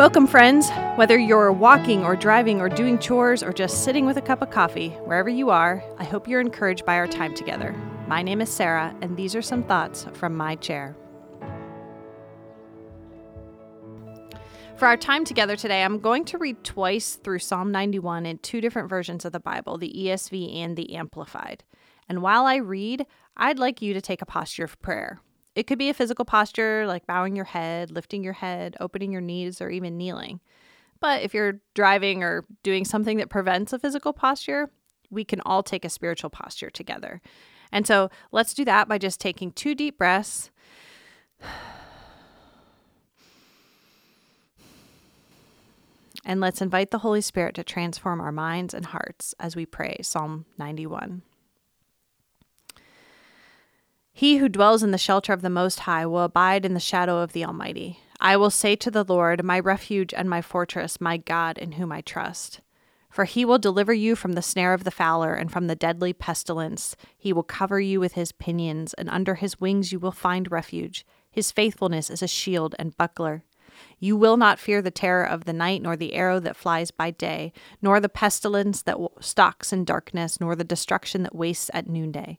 Welcome, friends. Whether you're walking or driving or doing chores or just sitting with a cup of coffee, wherever you are, I hope you're encouraged by our time together. My name is Sarah, and these are some thoughts from my chair. For our time together today, I'm going to read twice through Psalm 91 in two different versions of the Bible, the ESV and the Amplified. And while I read, I'd like you to take a posture of prayer. It could be a physical posture like bowing your head, lifting your head, opening your knees, or even kneeling. But if you're driving or doing something that prevents a physical posture, we can all take a spiritual posture together. And so let's do that by just taking two deep breaths. And let's invite the Holy Spirit to transform our minds and hearts as we pray Psalm 91. He who dwells in the shelter of the Most High will abide in the shadow of the Almighty. I will say to the Lord, my refuge and my fortress, my God in whom I trust. For he will deliver you from the snare of the fowler and from the deadly pestilence. He will cover you with his pinions, and under his wings you will find refuge. His faithfulness is a shield and buckler. You will not fear the terror of the night, nor the arrow that flies by day, nor the pestilence that stalks in darkness, nor the destruction that wastes at noonday.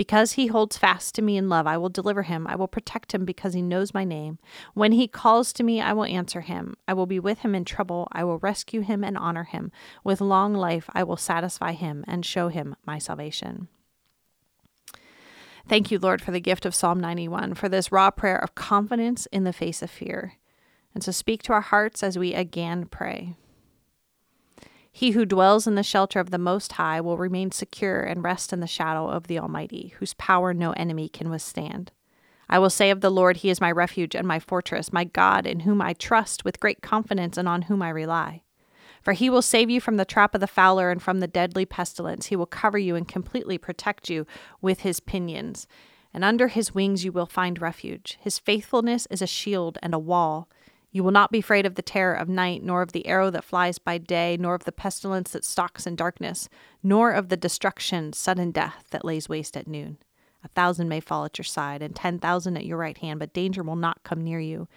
Because he holds fast to me in love, I will deliver him. I will protect him because he knows my name. When he calls to me, I will answer him. I will be with him in trouble. I will rescue him and honor him. With long life, I will satisfy him and show him my salvation. Thank you, Lord, for the gift of Psalm 91, for this raw prayer of confidence in the face of fear. And so speak to our hearts as we again pray. He who dwells in the shelter of the Most High will remain secure and rest in the shadow of the Almighty, whose power no enemy can withstand. I will say of the Lord, He is my refuge and my fortress, my God, in whom I trust with great confidence and on whom I rely. For he will save you from the trap of the fowler and from the deadly pestilence. He will cover you and completely protect you with his pinions. And under his wings you will find refuge. His faithfulness is a shield and a wall. You will not be afraid of the terror of night, nor of the arrow that flies by day, nor of the pestilence that stalks in darkness, nor of the destruction, sudden death that lays waste at noon. A thousand may fall at your side, and ten thousand at your right hand, but danger will not come near you.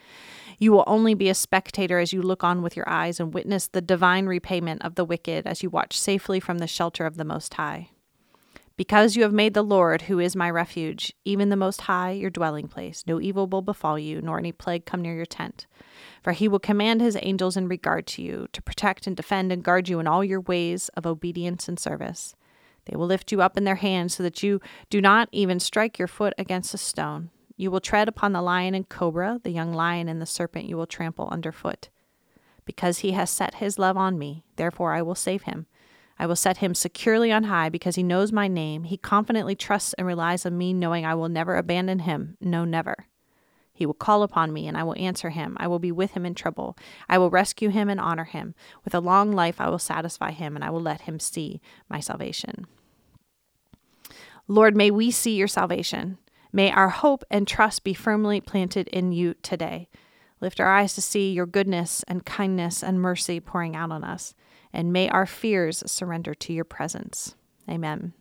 You will only be a spectator as you look on with your eyes and witness the divine repayment of the wicked as you watch safely from the shelter of the Most High. Because you have made the Lord, who is my refuge, even the Most High, your dwelling place, no evil will befall you, nor any plague come near your tent. For he will command his angels in regard to you, to protect and defend and guard you in all your ways of obedience and service. They will lift you up in their hands so that you do not even strike your foot against a stone. You will tread upon the lion and cobra, the young lion and the serpent you will trample underfoot. Because he has set his love on me, therefore I will save him. I will set him securely on high because he knows my name. He confidently trusts and relies on me, knowing I will never abandon him. No, never. He will call upon me, and I will answer him. I will be with him in trouble. I will rescue him and honor him. With a long life, I will satisfy him, and I will let him see my salvation. Lord, may we see your salvation. May our hope and trust be firmly planted in you today. Lift our eyes to see your goodness and kindness and mercy pouring out on us and may our fears surrender to your presence. Amen.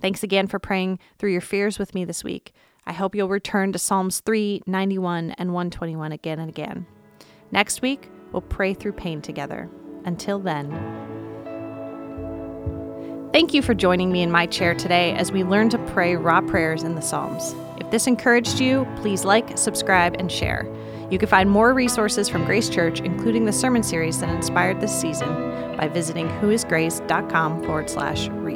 Thanks again for praying through your fears with me this week. I hope you'll return to Psalms 3, 91, and 121 again and again. Next week, we'll pray through pain together. Until then, thank you for joining me in my chair today as we learn to pray raw prayers in the Psalms. If this encouraged you, please like, subscribe, and share. You can find more resources from Grace Church, including the sermon series that inspired this season, by visiting whoisgrace.com forward slash reach.